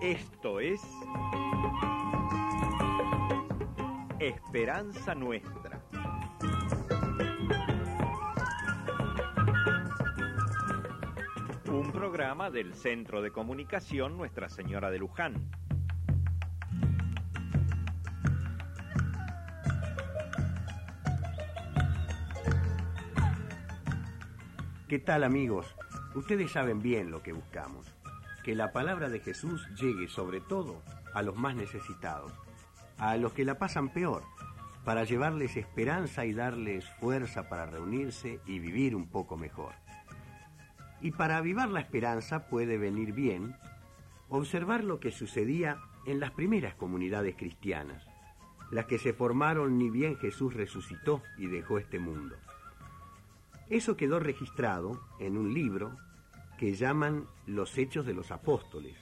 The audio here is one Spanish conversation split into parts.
Esto es Esperanza Nuestra. Un programa del Centro de Comunicación Nuestra Señora de Luján. ¿Qué tal amigos? Ustedes saben bien lo que buscamos. Que la palabra de Jesús llegue sobre todo a los más necesitados, a los que la pasan peor, para llevarles esperanza y darles fuerza para reunirse y vivir un poco mejor. Y para avivar la esperanza puede venir bien observar lo que sucedía en las primeras comunidades cristianas, las que se formaron ni bien Jesús resucitó y dejó este mundo. Eso quedó registrado en un libro que llaman Los Hechos de los Apóstoles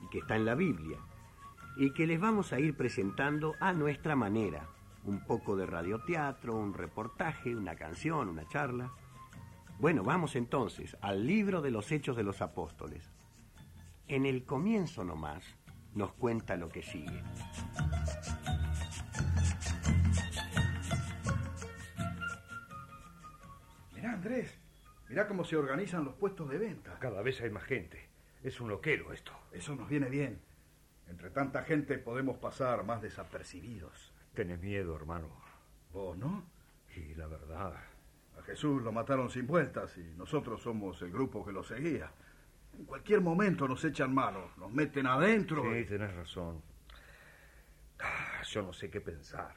y que está en la Biblia y que les vamos a ir presentando a nuestra manera. Un poco de radioteatro, un reportaje, una canción, una charla. Bueno, vamos entonces al libro de los Hechos de los Apóstoles. En el comienzo nomás nos cuenta lo que sigue. Mirá, Andrés, mirá cómo se organizan los puestos de venta. Cada vez hay más gente. Es un loquero esto. Eso nos viene bien. Entre tanta gente podemos pasar más desapercibidos. Tenés miedo, hermano. ¿Vos no? Y la verdad. A Jesús lo mataron sin vueltas y nosotros somos el grupo que lo seguía. En cualquier momento nos echan mano, nos meten adentro. Sí, tenés razón. Ah, yo no sé qué pensar.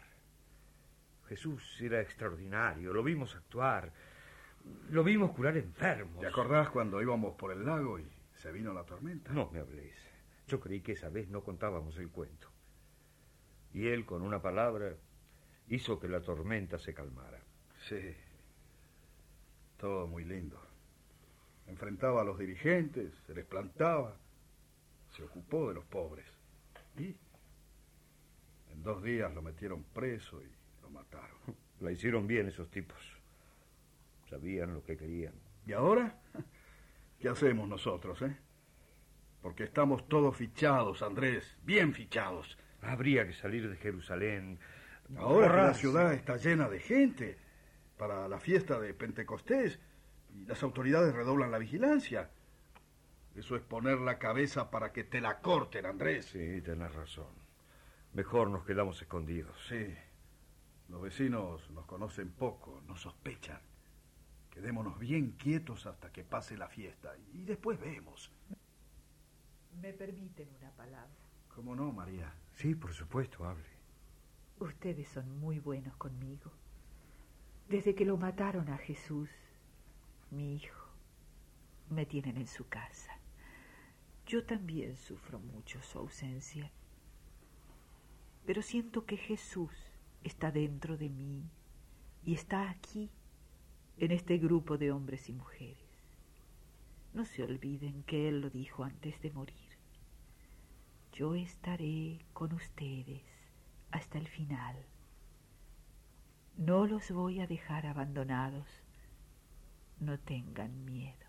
Jesús era extraordinario, lo vimos actuar, lo vimos curar enfermos. ¿Te acordás cuando íbamos por el lago y se vino la tormenta? No me habléis. Yo creí que esa vez no contábamos el cuento. Y él, con una palabra, hizo que la tormenta se calmara. Sí. Todo muy lindo. Enfrentaba a los dirigentes, se les plantaba, se ocupó de los pobres. Y en dos días lo metieron preso y lo mataron. La hicieron bien esos tipos. Sabían lo que querían. ¿Y ahora? ¿Qué hacemos nosotros, eh? Porque estamos todos fichados, Andrés, bien fichados. Habría que salir de Jerusalén. Ahora que la ciudad está llena de gente para la fiesta de Pentecostés y las autoridades redoblan la vigilancia. Eso es poner la cabeza para que te la corten, Andrés. Sí, tenés razón. Mejor nos quedamos escondidos. Sí. Los vecinos nos conocen poco, nos sospechan. Quedémonos bien quietos hasta que pase la fiesta y después vemos. ¿Me permiten una palabra? ¿Cómo no, María? Sí, por supuesto, hable. Ustedes son muy buenos conmigo. Desde que lo mataron a Jesús, mi hijo, me tienen en su casa. Yo también sufro mucho su ausencia. Pero siento que Jesús está dentro de mí y está aquí, en este grupo de hombres y mujeres. No se olviden que Él lo dijo antes de morir. Yo estaré con ustedes hasta el final. No los voy a dejar abandonados. No tengan miedo.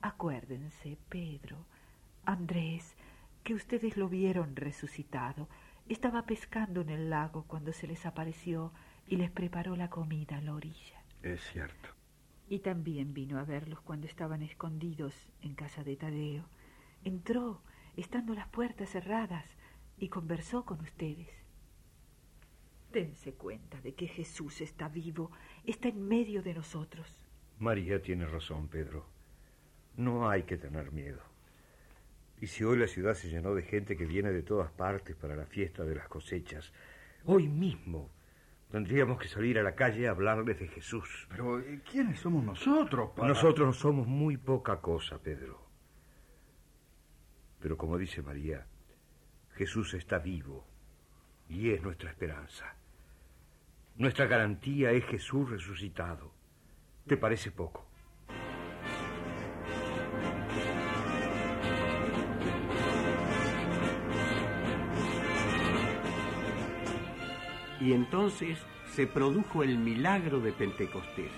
Acuérdense, Pedro, Andrés, que ustedes lo vieron resucitado. Estaba pescando en el lago cuando se les apareció y les preparó la comida en la orilla. Es cierto. Y también vino a verlos cuando estaban escondidos en casa de Tadeo. Entró, estando las puertas cerradas, y conversó con ustedes. Dense cuenta de que Jesús está vivo, está en medio de nosotros. María tiene razón, Pedro. No hay que tener miedo. Y si hoy la ciudad se llenó de gente que viene de todas partes para la fiesta de las cosechas, hoy mismo tendríamos que salir a la calle a hablarles de Jesús. Pero ¿y ¿quiénes somos nosotros para... Nosotros somos muy poca cosa, Pedro. Pero como dice María, Jesús está vivo y es nuestra esperanza. Nuestra garantía es Jesús resucitado. ¿Te parece poco? Y entonces se produjo el milagro de Pentecostés.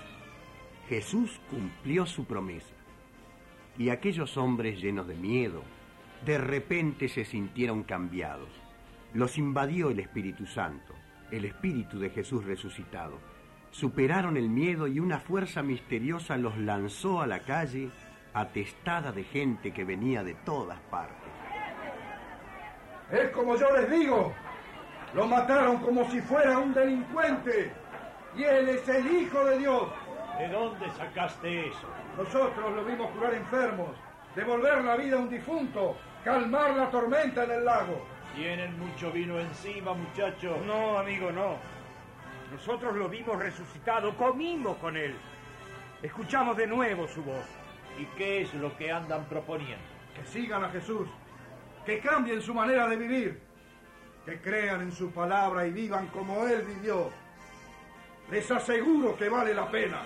Jesús cumplió su promesa. Y aquellos hombres llenos de miedo, de repente se sintieron cambiados. Los invadió el Espíritu Santo, el Espíritu de Jesús resucitado. Superaron el miedo y una fuerza misteriosa los lanzó a la calle, atestada de gente que venía de todas partes. Es como yo les digo, lo mataron como si fuera un delincuente y él es el Hijo de Dios. ¿De dónde sacaste eso? Nosotros lo vimos curar enfermos, devolver la vida a un difunto, calmar la tormenta en el lago. Tienen mucho vino encima, muchachos. No, amigo, no. Nosotros lo vimos resucitado, comimos con él. Escuchamos de nuevo su voz. ¿Y qué es lo que andan proponiendo? Que sigan a Jesús, que cambien su manera de vivir, que crean en su palabra y vivan como Él vivió. Les aseguro que vale la pena.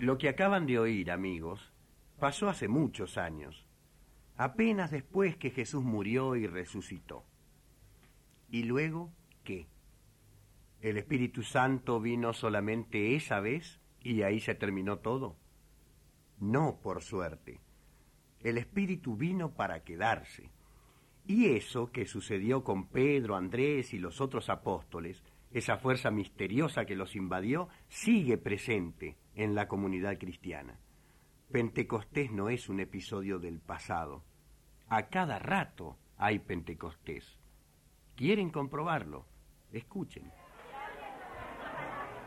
Lo que acaban de oír, amigos, pasó hace muchos años, apenas después que Jesús murió y resucitó. ¿Y luego qué? ¿El Espíritu Santo vino solamente esa vez y ahí se terminó todo? No, por suerte. El Espíritu vino para quedarse. Y eso que sucedió con Pedro, Andrés y los otros apóstoles, esa fuerza misteriosa que los invadió, sigue presente en la comunidad cristiana. Pentecostés no es un episodio del pasado. A cada rato hay Pentecostés. ¿Quieren comprobarlo? Escuchen.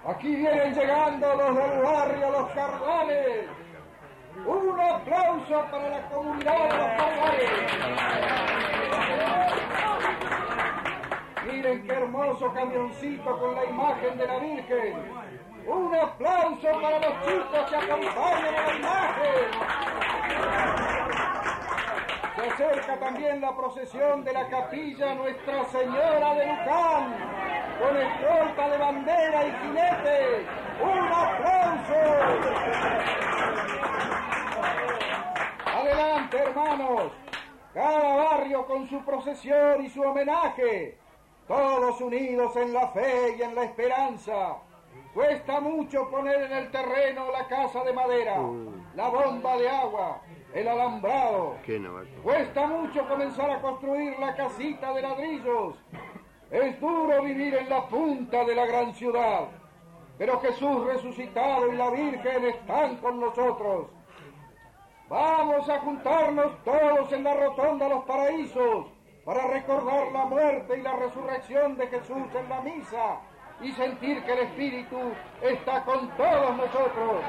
Aquí vienen llegando los del barrio Los Cardones. Un aplauso para la comunidad de Los Cardones. Miren qué hermoso camioncito con la imagen de la Virgen. Un aplauso para los chicos que acompañan a la imagen. Se acerca también la procesión de la capilla Nuestra Señora de Luján, con escolta de bandera y jinete. ¡Un aplauso! Adelante, hermanos. Cada barrio con su procesión y su homenaje. Todos unidos en la fe y en la esperanza. Cuesta mucho poner en el terreno la casa de madera, la bomba de agua, el alambrado. ¿Qué no va a- Cuesta mucho comenzar a construir la casita de ladrillos. Es duro vivir en la punta de la gran ciudad. Pero Jesús resucitado y la Virgen están con nosotros. Vamos a juntarnos todos en la rotonda de los paraísos para recordar la muerte y la resurrección de Jesús en la misa y sentir que el Espíritu está con todos nosotros.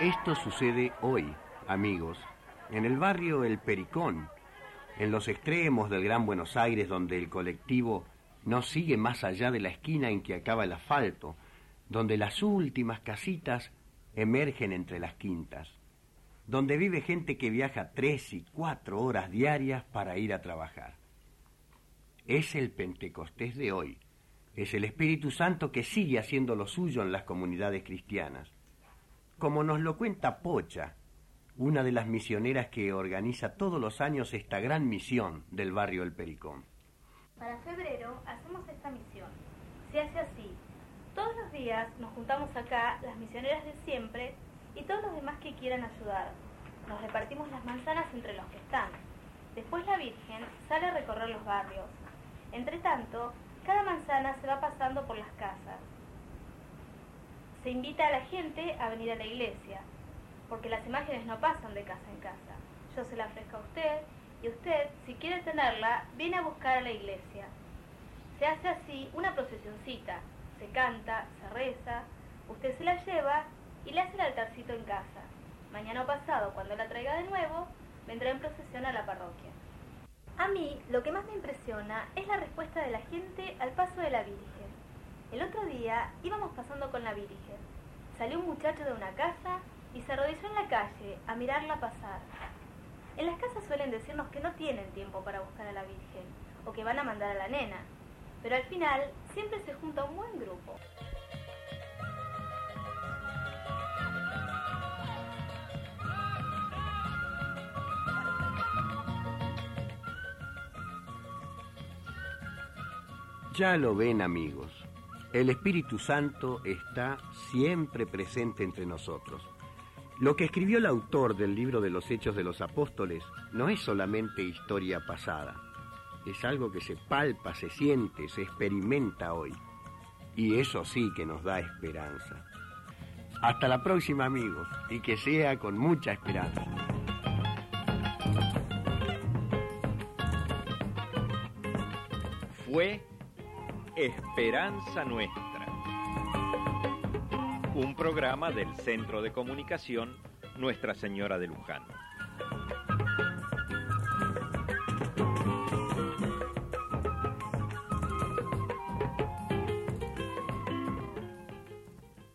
Esto sucede hoy, amigos, en el barrio El Pericón, en los extremos del Gran Buenos Aires, donde el colectivo no sigue más allá de la esquina en que acaba el asfalto, donde las últimas casitas emergen entre las quintas, donde vive gente que viaja tres y cuatro horas diarias para ir a trabajar. Es el Pentecostés de hoy, es el Espíritu Santo que sigue haciendo lo suyo en las comunidades cristianas como nos lo cuenta Pocha, una de las misioneras que organiza todos los años esta gran misión del barrio El Pericón. Para febrero hacemos esta misión. Se hace así. Todos los días nos juntamos acá, las misioneras de siempre y todos los demás que quieran ayudar. Nos repartimos las manzanas entre los que están. Después la Virgen sale a recorrer los barrios. Entre tanto, cada manzana se va pasando por las casas. Se invita a la gente a venir a la iglesia, porque las imágenes no pasan de casa en casa. Yo se la ofrezco a usted y usted, si quiere tenerla, viene a buscar a la iglesia. Se hace así una procesioncita, se canta, se reza, usted se la lleva y le hace el altarcito en casa. Mañana o pasado, cuando la traiga de nuevo, vendrá en procesión a la parroquia. A mí lo que más me impresiona es la respuesta de la gente al paso de la Virgen. El otro día íbamos pasando con la Virgen. Salió un muchacho de una casa y se arrodilló en la calle a mirarla pasar. En las casas suelen decirnos que no tienen tiempo para buscar a la Virgen o que van a mandar a la nena, pero al final siempre se junta un buen Ya lo ven amigos, el Espíritu Santo está siempre presente entre nosotros. Lo que escribió el autor del libro de los Hechos de los Apóstoles no es solamente historia pasada, es algo que se palpa, se siente, se experimenta hoy. Y eso sí que nos da esperanza. Hasta la próxima amigos, y que sea con mucha esperanza. Fue Esperanza Nuestra. Un programa del Centro de Comunicación Nuestra Señora de Luján.